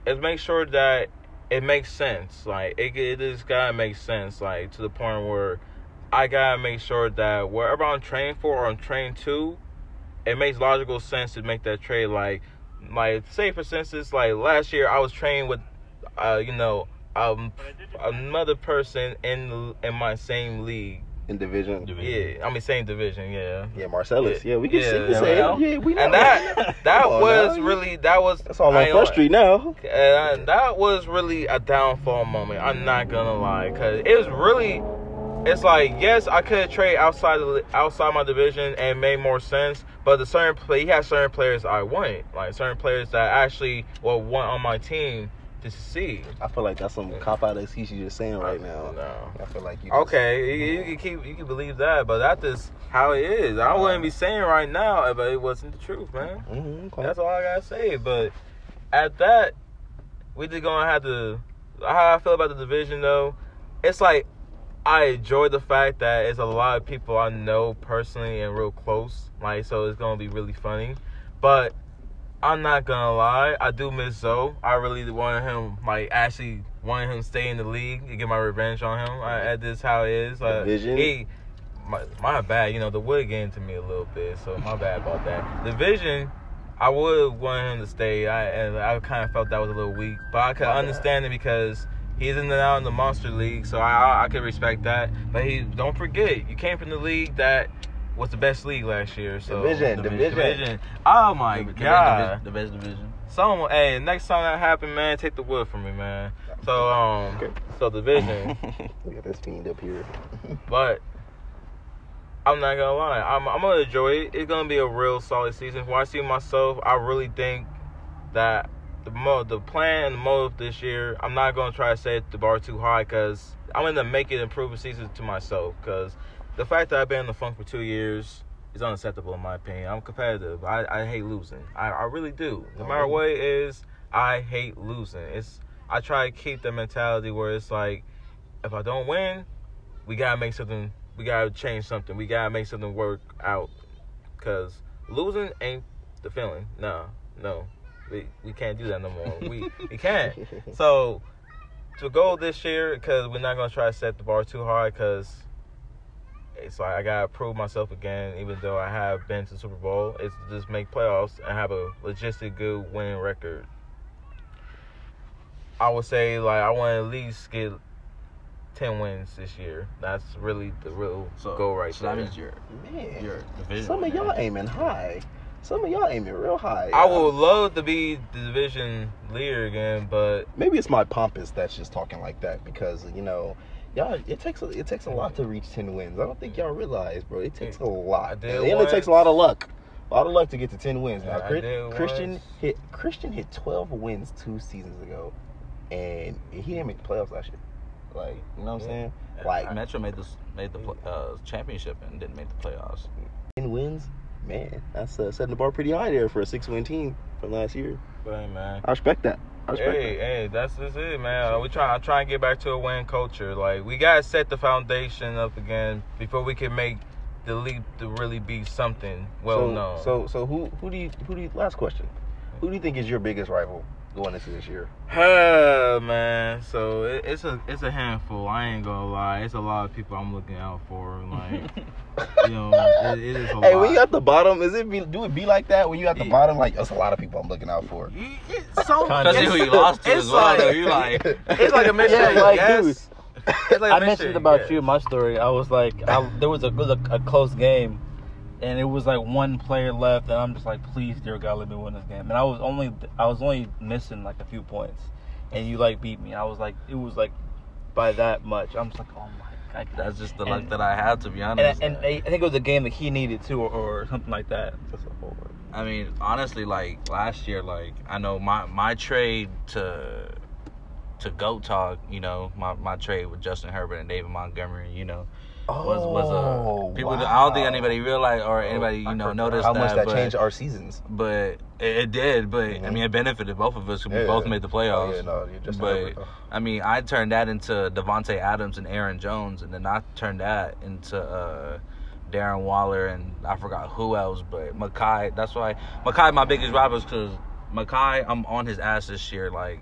is make sure that it makes sense. Like it, it just gotta make sense. Like to the point where I gotta make sure that wherever I'm training for or I'm training to, it makes logical sense to make that trade. Like, like say for instance, like last year I was training with, uh, you know, um, another person in in my same league. in division. division. Yeah, I mean same division. Yeah. Yeah, Marcellus. Yeah, we can, Yeah, see, we yeah, say well. Yeah, we know. And that that was now. really that was That's all I on ain't First gonna- Street now. and that was really a downfall moment. I'm not gonna lie, cause it was really, it's like yes, I could trade outside the outside my division and made more sense. But the certain play, he had certain players I want, like certain players that actually well want on my team to see. I feel like that's some cop out excuse you're just saying right now. No. I feel like you. Just, Okay, you, you can keep you can believe that, but that's just how it is. I wouldn't be saying right now if it wasn't the truth, man. Mhm, okay. That's all I gotta say. But at that, we just gonna have to. How I feel about the division though, it's like I enjoy the fact that it's a lot of people I know personally and real close. Like so, it's gonna be really funny. But I'm not gonna lie, I do miss Zoe. I really wanted him, like actually wanted him to stay in the league and get my revenge on him. Uh, I, I this how it is. Like, Division? He, my, my bad. You know the wood getting to me a little bit, so my bad about that. Division. I would want him to stay. I and I kind of felt that was a little weak, but I could My bad. understand it because he's in the now in the monster league, so I I, I could respect that. But he don't forget, you came from the league that was the best league last year. So Division, division. Oh my The- the best god. divi- the best division. Someone, hey, next time that happen, man, take the wood from me, man. So um, Okay. so division, Look at this fiend up here. but. I'm not gonna lie. I'm, I'm gonna enjoy it. It's gonna be a real solid season. When I see myself, I really think that the mo the plan and the motive this year. I'm not gonna try to set the bar too high because I'm gonna make it improve a season to myself. Because the fact that I've been in the funk for two years is unacceptable in my opinion. I'm competitive. I, I hate losing. I, I really do. No oh, matter what it is, I hate losing. It's I try to keep the mentality where it's like, if I don't win, we gotta make something. We gotta change something. We gotta make something work out. Cause losing ain't the feeling. No, no, we we can't do that no more. We we can't. So the goal this year because we're not gonna try to set the bar too high because it's like I gotta prove myself again. Even though I have been to Super Bowl, it's to just make playoffs and have a logistic good winning record. I would say like I want to at least get ten wins this year. That's really the real So goal right so there. that means you're Man, you're division. some of y'all aiming high. Some of y'all aiming real high. I y'all. would love to be the division leader again, but maybe it's my pompous that's just talking like that because you know y'all it takes a, it takes a lot to reach 10 wins i don't think y'all realize bro it takes a lot and did it once. takes a lot of luck a lot of luck to get to 10 wins now Yeah, I Chris- christian once. hit christian hit 12 wins two seasons ago and he didn't make the playoffs last year like you know what i'm saying like Metro made this made the uh, championship and didn't make the playoffs. 10 wins man that's uh, setting the bar pretty high there for a six win team from last year but hey, man. i respect that i respect Hey, hey, that's just it, man. We try, I try and get back to a win culture. Like we gotta set the foundation up again before we can make the leap to really be something well so, known. so so who who do you who do you last question who do you think is your biggest rival going into this year Uh, man. So it, it's a it's a handful. I ain't gonna lie. It's a lot of people I'm looking out for. Like you know, it, it is a Hey, lot. when you at the bottom, is it be, do it be like that? When you at the Yeah. bottom, like that's a lot of people I'm looking out for. You- it's so Kinda. Because who you lost to it's as well. like- so you like It's like a mission. Yeah, like, yes. It's like a I mission, mentioned about yes. you in my story. I was like, I, there was a it was a, a close game, and it was like one player left, and I'm just like, please, dear God, let me win this game. And I was only I was only missing like a few points, and you like beat me. I was like, it was like by that much. I'm just like, oh my God. that's just the And- luck that I had to be And, honest. and I think it was a game that he needed too, or, or something like that. I mean, honestly, like last year, like I know my my trade to to Goat Talk, you know, my, my trade with Justin Herbert and David Montgomery, you know, was was Oh, a people. I don't think anybody realized or anybody you I know noticed how much that changed our seasons. But it, it did. But I Mhm. mean, it benefited both of us. We Yeah. both made the Oh, playoffs. yeah, no, you're just but Herbert. I mean, I turned that into Davante Adams and Aaron Jones, and then I turned that into uh, Darren Waller and I forgot who else, but Makai. That's why Makai my biggest rival is because Makai. I'm on his ass this year. Like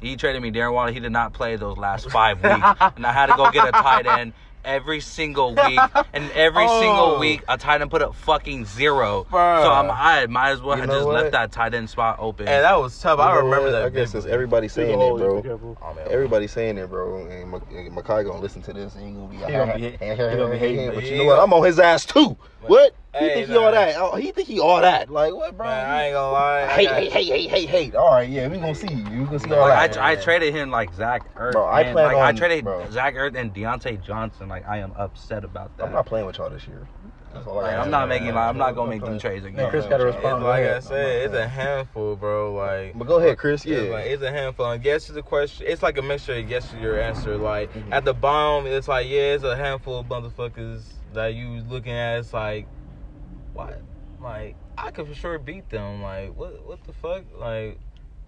he traded me Darren Waller. He did not play those last five weeks, and I had to go get a tight end. Every single week, and every Oh. single week, a tight end put up fucking zero. Bruh. So I'm, I might as well You have just what? left that tight end spot open. And that was tough. I You know remember what? that. I guess since vividly. everybody's saying it, bro. Oh, man. Everybody's saying it, bro. And Makai gonna listen to this, and he gonna be like, He gonna be- he gonna be hating, But but you know what? I'm on his ass too. What? He Hey, think he all that? Oh, He think he all that? Like what, bro? Man, I ain't gonna lie. I hate, got- hate, hate, hate, hate, hate. All right, yeah, we gonna see. We gonna see all that. I, I traded him like Zach Ertz. Bro, I plan like, I traded. Zach Ertz and Diontae Johnson. Like I am upset about that. I'm not playing with y'all this year. That's all I Like, gotta I'm not making. Like, I'm not gonna make them playing- trades No, again. Chris gotta not respond. like I said, it's a handful, bro. Like, But go ahead, Chris. It's Yeah. like it's a handful. And yes to the question. It's like a mixture of yes to your answer. Like Mhm. at the bottom, it's like yeah, it's a handful of motherfuckers that you looking at. It's like what? Like I could for sure beat them. Like what? What the fuck? Like.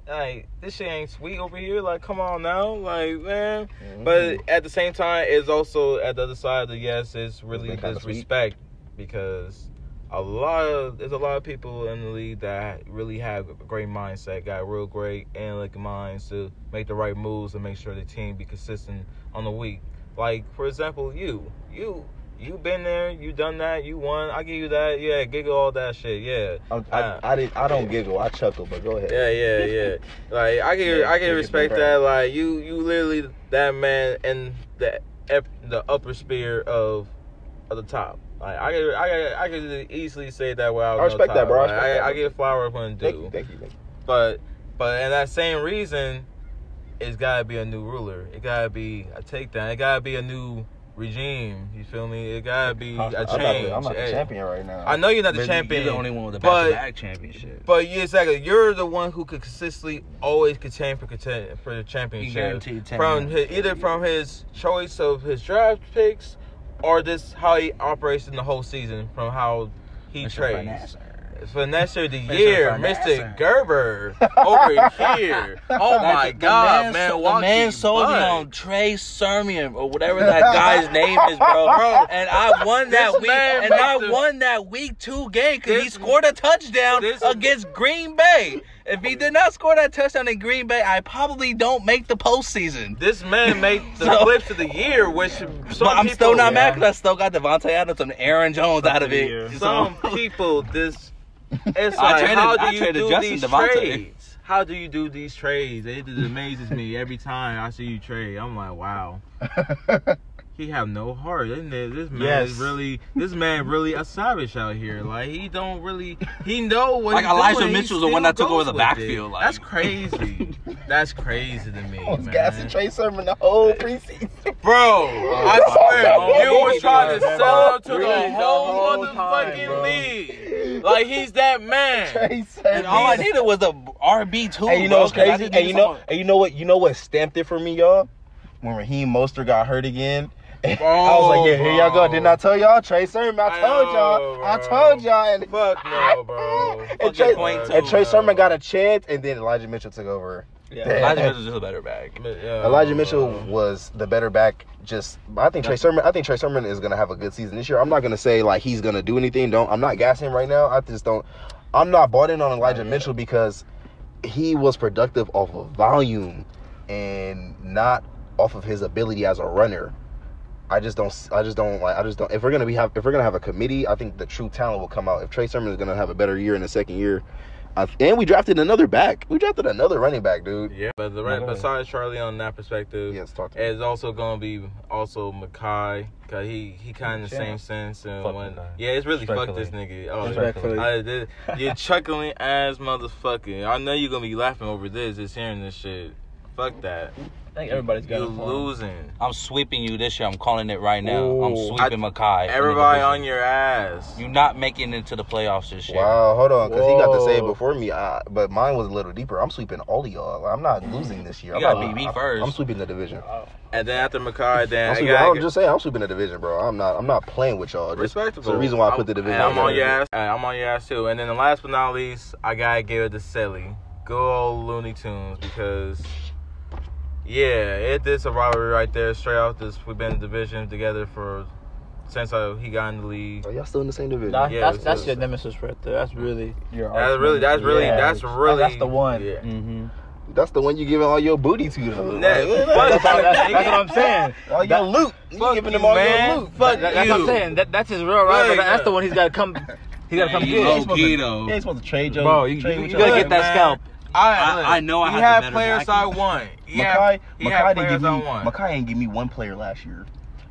Like this shit ain't sweet over here. Like, come on now, like man. Mhm. But at the same time, it's also at the other side of the yes, it's really kinda disrespect because a lot of there's a lot of people in the league that really have a great mindset, got real great analytic minds to make the right moves and make sure the team be consistent on the week. Like for example, you, you, you been there, you done that, you won. I give you that, yeah, giggle all that shit, yeah. I'm- I, I, didn't. I don't giggle. I chuckle. But go ahead. Yeah, yeah, yeah. Like I can, Yeah, I can respect that. Like you, you literally that man in the the upper sphere of of the top. Like I could, I could, I could easily say that without I respect no that, bro. I Like, respect I, that. I give flowers when Thank you. Thank you. Thank you. But, but in that same reason, it's gotta be a new ruler. It gotta be a takedown. It gotta be a new regime. You feel me? It gotta be I'm a not, change. the, I'm not the champion right now. I know you're not the But champion. You're the only one with the but- back-to-back championship. But yeah, exactly. You're the one who could consistently always contend for contend for the championship. guaranteed from his, either from his choice of his draft picks or just how he operates in the whole season, from how he Mr. trades. Finesse. year the year, Mr. Gerber over here. Oh my The God, man, Walkie man sold me on Trey Sermon or whatever that guy's name is, bro. Bro, and I won that week, and I the- won that week two game because he scored a touchdown this- against Green Bay. If he did not score that touchdown in Green Bay, I probably don't make the postseason. This man made the So- clips of the year, which some But I'm people, still not mad because I still got Davante Adams and Aaron Jones out of of it. So- Some people, this it's I like, traded- how do I you traded do Justin these Davante. trades? How do you do these trades? It just amazes me every time I see you trade. I'm like, wow. He have no heart, isn't it? This man Yes. is really, this man really a savage out here. Like he don't really, he know what. Like he's Elijah doing, he Mitchell's the one that took over the backfield, like- That's crazy. That's crazy to me, I was man. gassing Trey Sermon the whole preseason. Bro, I swear, you was trying to sell him to the the whole whole motherfucking league. Like he's that man. Trey Sermon. And all I needed was a RB two. Hey, you know what's crazy? Hey, you know, hey, you know what? You know what stamped it for me, y'all? When Raheem Mostert got hurt again. I was like, oh, yeah, here y'all go. Didn't I tell y'all? Trey Sermon, I I told know, y'all. I told y'all. And, Fuck no, bro. and Fucking Trey, point and Trey bro. Sermon got a chance, and then Elijah Mitchell took over. Yeah. Elijah Mitchell's just a better bag. Yeah, Elijah Mitchell bro. was the better back. Just, I think Trey Sermon. I think Trey Sermon is gonna have a good season this year. I'm not gonna say like he's gonna do anything. Don't. I'm not gassing right now. I just don't. I'm not bought in on Elijah Mitchell because he was productive off of volume and not off of his ability as a runner. I just don't. I just don't like. I just don't. If we're gonna be have, if we're gonna have a committee, I think the true talent will come out. If Trey Sermon is gonna have a better year in the second year, I, and we drafted another back. We drafted another running back, dude. Yeah, but the right, Yeah. besides Charlie on that perspective, Yes, talk to me. it's also gonna be also Makai because he he kind of the same sense and Fuck when Makai. yeah, it's really fuck this nigga. Oh, I, this, you're chuckling ass motherfucker. I know you're gonna be laughing over this, just hearing this shit. Fuck that. I think everybody's got You a phone. losing. I'm sweeping you this year. I'm calling it right now. I'm Ooh. sweeping Makai. Everybody on your ass. You're not making it to the playoffs this year. Wow, hold on, because he got to say it before me. I, but mine was a little deeper. I'm sweeping all of y'all. I'm not losing this year. You I'm gotta not, beat me I'm- first. I'm sweeping the division. And then after Makai, then I'm, sweeping, got I'm just saying, I'm sweeping the division, bro. I'm not. I'm not playing with y'all. Just, respectable. So the reason why I put the division. And I'm on your ass. I'm on your ass too. And then the last but not least, I gotta give it to Silly. Good old Looney Tunes because yeah, it is a rivalry right there. Straight off this, we've been in the division together for since uh, he got in the league. Oh, y'all still in the same division? That, Yeah, that's that's it's- your nemesis right there. That's really your. That's really, that's really, Yeah. that's really, That's the one. Yeah. Mm-hmm. That's the one you giving all your booty to, though. Like, That's, all- that's, that's what I'm saying. all your loot. You Fuck giving them all man. your loot. Fuck That- that's what I'm saying. That, that's his real right. Look, But that's the one he's got to come. He got to come Hey, get. low He's supposed to- though. You ain't supposed to trade your. Bro, you, trade you, with you gotta get that man. scalp. I, I- I know I he had had the players back. I want. He Makai, Makai didn't give me. I. Makai ain't give me one player last year.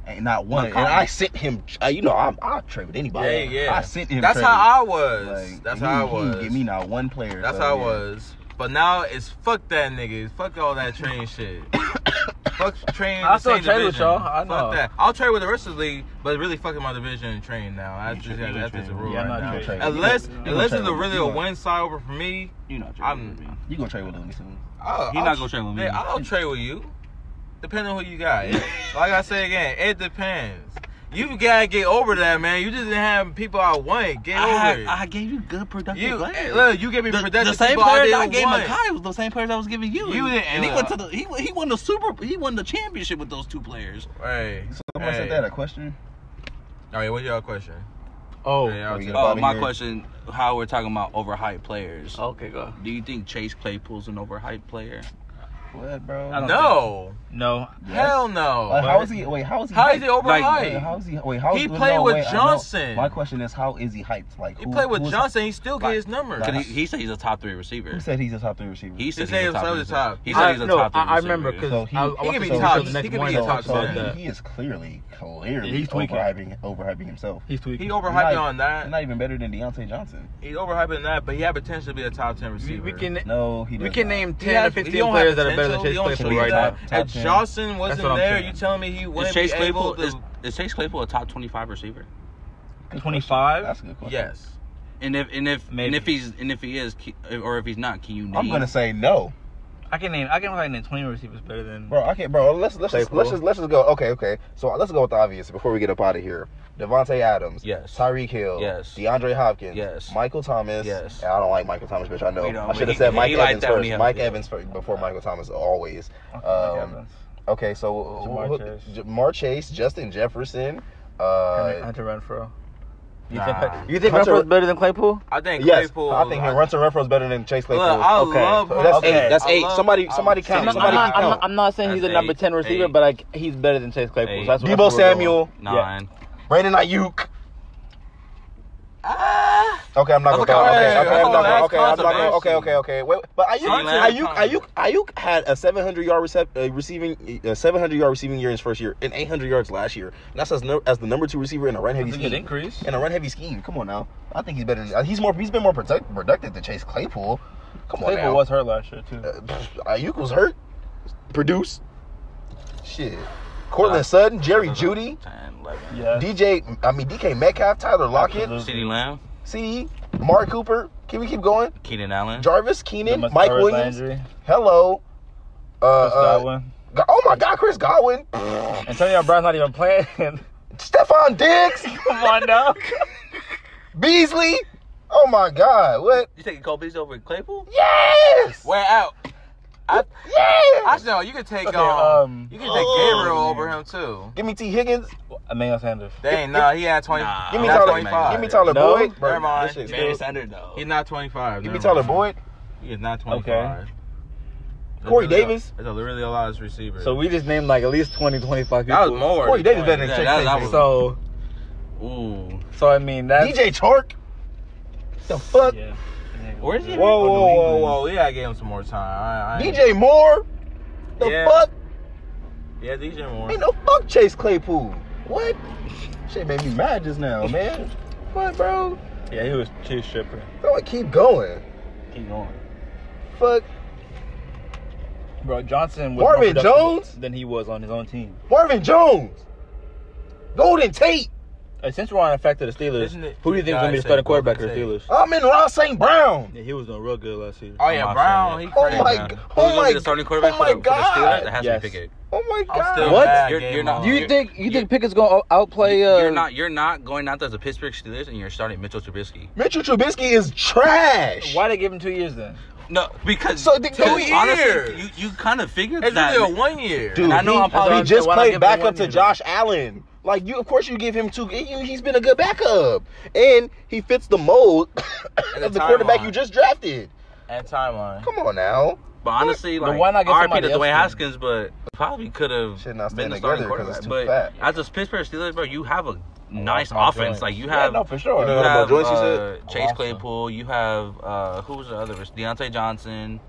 And not one. Makai- And I sent him. Uh, you know, I'm, I'll trade with anybody. Yeah, yeah. I sent him. That's trade. how I was. Like, That's he, how I was. He didn't give me not one player. That's so, how I yeah. was. But now it's fuck that nigga. Fuck all that train shit. fuck train. I'll still trade with y'all. I Fuck know. that. I'll trade with the rest of the league, but really fucking my division and train now. That's just, You that's just a rule Yeah, I'm right not now. Unless You unless it's a really a win side over for me, You not I'm- trading with me. You gonna trade with Looney soon? I'll, He I'll not gonna trade with me. I'll trade with you. Depending on who you got. Like I say again, it depends. You gotta get over that, man. You just didn't have people I want. Get over I, it. I gave you good productive you players. look, you give me the, productive the same people players I I gave want. Makai was the same players I was giving you. You didn't- and he went to the he, he won the super he won the championship with those two players. Hey, Someone hey. said that a question. Oh, All right, what's your question? Oh. Hey, I'll we oh, get- get up Oh, my here. question: How we're talking about overhyped players? Okay, go. Do you think Chase Claypool's an overhyped player? What, bro? I don't no, No. hell no. Like, how is he? Wait, how is he? How is he hyped? overhyped? Like, Wait, how is he? Wait, how He is, no, played with wait, Johnson. My question is, how is he hyped? Like, he who, played with who's- Johnson. He still get his numbers. like- he, he said he's a top three receiver. Who said he's a top three receiver? He said said he's a top. three top. receiver. He I- said he's a no, top. three I, I receiver. remember because So he- I, I he can be show top- the he can be a top so ten. he, he is clearly, clearly He's tweaking. overhyping, overhyping himself. He's tweaking. he overhyped on that. Not even better than Diontae Johnson. He's overhyping that, but he had potential to be a top ten receiver. we can No, he we can name ten has- or fifteen don't players that are better than. Chase He don't Claypool right now. Top If 10. Johnson wasn't what I'm there, saying. you telling me he Is wouldn't Chase be Claypool able to? is, is Chase Claypool a top twenty five receiver? Twenty five. That's a good question. yes. And if and if Maybe. and if he's and if he is, ke- or if he's not, can you name? I'm gonna say no. I can name. I can probably name twenty receivers better than. Bro, I can't, bro. Let's let's just, let's just let's just go. Okay, okay. So let's go with the obvious before we get up out of here. Davante Adams, Yes. Tyreek Hill, Yes. DeAndre Hopkins, Yes. Michael Thomas. Yes. I don't like Michael Thomas, bitch. I know. I should have said he Mike Evans first. Mike. Evans first before Michael Thomas always. Okay, Um, Evans. Okay, so Ja'Marr Chase. Ja'Marr Chase, Justin Jefferson. Uh, Hunter Renfrow. You Nah. think you think Hunter- Renfrow's better than Claypool? I think yes, Claypool. I think Hunter Renfrow's better than Chase Claypool. Look, I Okay. love So that's Okay. eight. That's I eight. love- somebody, somebody count. I'm not, Somebody I'm, not, can I'm, count. not, I'm not saying he's a That's number eight. ten receiver, Eight. but like he's better than Chase Claypool. So that's what- Deebo that's Samuel, Nine. Brandon Aiyuk. Ah, Okay, I'm not gonna Okay. Okay, okay, okay, I'm not gonna. Okay, I'm not gonna. Okay, controversy. okay, okay. Wait, but Aiyuk, Hunter Aiyuk, Hunter. Aiyuk, Aiyuk had a 700 yard recep, uh, receiving, uh, 700 yard receiving year in his first year, and 800 yards last year. And that's as, no, as the number two receiver in a run heavy That's a scheme. increase. In a run heavy scheme. Come on now. I think he's better. Than, uh, he's more. He's been more protect, productive than Chase Claypool. Come on Claypool now. was hurt last year too. Uh, Aiyuk was hurt. Produce. Shit. Courtland Sutton, Jerry Jeudy, 10, 11. Yeah. DJ. I mean DK Metcalf, Tyler Lockett, Absolutely. CeeDee Lamb, C. Mark Cooper. Can we keep going? Keenan Allen. Jarvis, Keenan, Mike Williams. Landry, Hello. Uh, Chris uh, Godwin. Go- oh my God, Chris Godwin. Antonio Brown's not even playing. Stefon Diggs. Come on now. Beasley. Oh my God. What? You taking Cole Beasley over Claypool? Yes. Way out. I, I know you could take Okay, um, um, you can take Gabriel over him too. Give me Tee Higgins. Emmanuel Sanders. Dang, no, he had twenty. Nah, Give me Tyler. 25. Give me Tyler No? Boyd. Bro, Never mind. this shit's Barry still- Sanders, though. He's not twenty five. Give me Tyler Boyd. He is not twenty five. Okay. Corey Davis. It's a really a lot of receivers. So we just named like at least 20, 25 people. that was more. Corey Davis better than Yeah, Chase that- that was- So, Ooh. so I mean that's DJ Chark. The fuck? Yeah. Where's he? Whoa, Oh, whoa, New whoa, whoa! Yeah, I gave him some more time. I, I, DJ Moore. The Yeah. fuck? Yeah, DJ Moore. Ain't no fuck Chase Claypool. What? Shit made me mad just now, man. What, bro? Yeah, he was chief stripper. Bro, keep going. Keep going. Fuck. Bro, Johnson was Marvin more Jones? than he was on his own team. Marvin Jones. Golden Tate. Since we're on the fact of the Steelers, it- who do you think is gonna be the starting quarterback for the Steelers? I'm in Ross St. Brown. Yeah, he was doing real good last year. Oh yeah, Brown. He Oh crazy. my man. god. Oh my be the starting quarterback oh for, my the, for the Steelers? It has Yes. to be Pickett. Oh my god. still What? You're- you're not- on. You think you you're- think Pickett's gonna outplay? Uh, You're not. You're not going out there as a Pittsburgh Steelers, and you're starting Mitchell Trubisky. Mitchell Trubisky is trash. Why did they give him two years then? No, because So the- because two honestly, you you kind of figured It's that. It's really a one year. Dude, I know he, I'm probably- he just played him back up to Josh Allen. Like you, of course, you give him two. he- He's been a good backup, and he fits the mold the of the quarterback timeline. you just drafted. and timeline. Come on now. But honestly, But like, why not get RIP somebody to else Dwayne then? Haskins, but probably could have been the starting together 'cause it's quarterback. too But fat. as a Pittsburgh Steelers, bro, you have a nice more offense. joints. Like you have, Yeah, have, no, for sure. You You have about uh. Chase Awesome. Claypool. You have uh, who's the other? Diontae Johnson.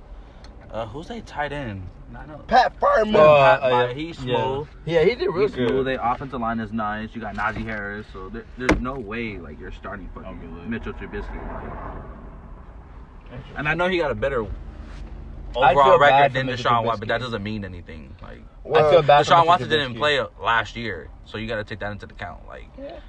Uh, who's they tight end? I. Pat Freiermuth. Uh, Pat- uh, yeah. he's smooth. Yeah, he did real He's smooth. good. Their offensive line is nice. You got Najee Harris, so there, there's no way like you're starting fucking Mitchell Trubisky. Like. And I know he got a better overall record than Mitchell Deshaun Watson, but that doesn't mean anything. Like I feel bad. Deshaun Mitchell Watson didn't Trubisky. play last year, so you got to take that into account. Like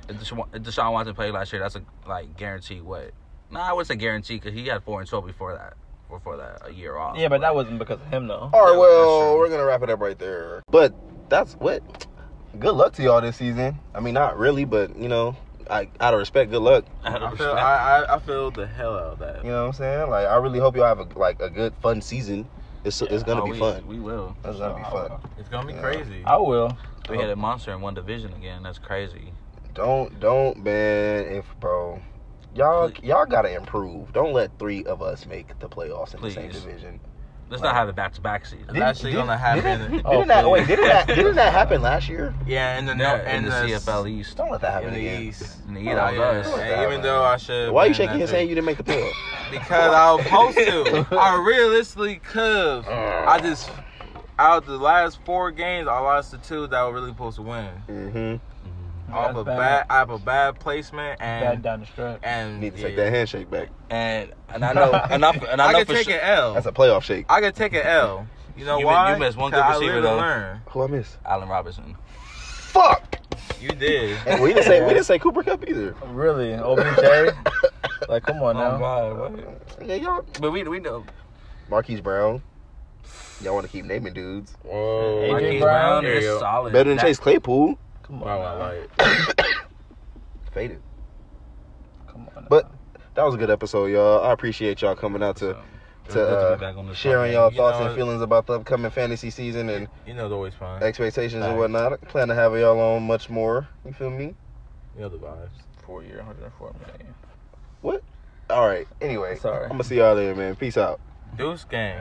if, Deshaun, if Deshaun Watson played last year, that's a like guarantee. What? No, I wouldn't say guarantee because he had four and twelve before that. Before that, a year off. Yeah, but that wasn't because of him though. All right, Yeah, well, we're gonna wrap it up right there. But that's what. Good luck to y'all this season. I mean, not really, but you know, I out of respect, good luck. I feel, I, I, I feel the hell out of that. You know what I'm saying? Like, I really hope y'all have a like a good, fun season. It's it's gonna Oh, be we, fun. We will. It's gonna be oh, fun. It's gonna be Yeah. crazy. I will. We had a monster in one division again. That's crazy. Don't don't man if bro. Y'all y'all gotta improve. Don't let three of us make the playoffs in the same division. Let's not have a back to back season. It's actually gonna happen. Didn't, Oh, that please. wait? Didn't that didn't that happen last year? yeah, in the no, in in the CFL East. Don't let that happen in the again. East. In the Oh, East, that was yeah. us. And even though I should. Why are you shaking your that's hand? You didn't make the playoff. Because I was supposed to. I realistically could. I just out the last four games, I lost the two that I was really supposed to win. mm-hmm. Off That's a bad. bad, I have a bad placement Bad and down the stretch. and Need to take that handshake back. And and I know enough. And I I know can for take sure. an L. That's a playoff shake. I can take an L. You know You mi- why? you missed one good receiver, though. Learn. Who I miss? Allen Robinson. Fuck. You did. And we didn't say we didn't say Cooper Kupp either. Really, OBJ. like, come on Oh now. God, what? Yeah, y'all. But we we know. Marquise Brown. Y'all want to keep naming dudes. Whoa. AJ Marquise Brown There is solid. Better than That- Chase Claypool. Come Wow, on, wow, now. like, Faded. come on. But- now. That was a good episode, y'all. I appreciate y'all coming out to So, to good to uh, back on sharing man. y'all You thoughts know, and feelings about the upcoming fantasy season and you know, it's always fun. expectations and Facts. whatnot. Plan to have y'all on much more. You feel me? You know the vibes. four year, 104 million. What? All right. Anyway, Sorry. I'm gonna see y'all there, man. Peace out. Deuce gang.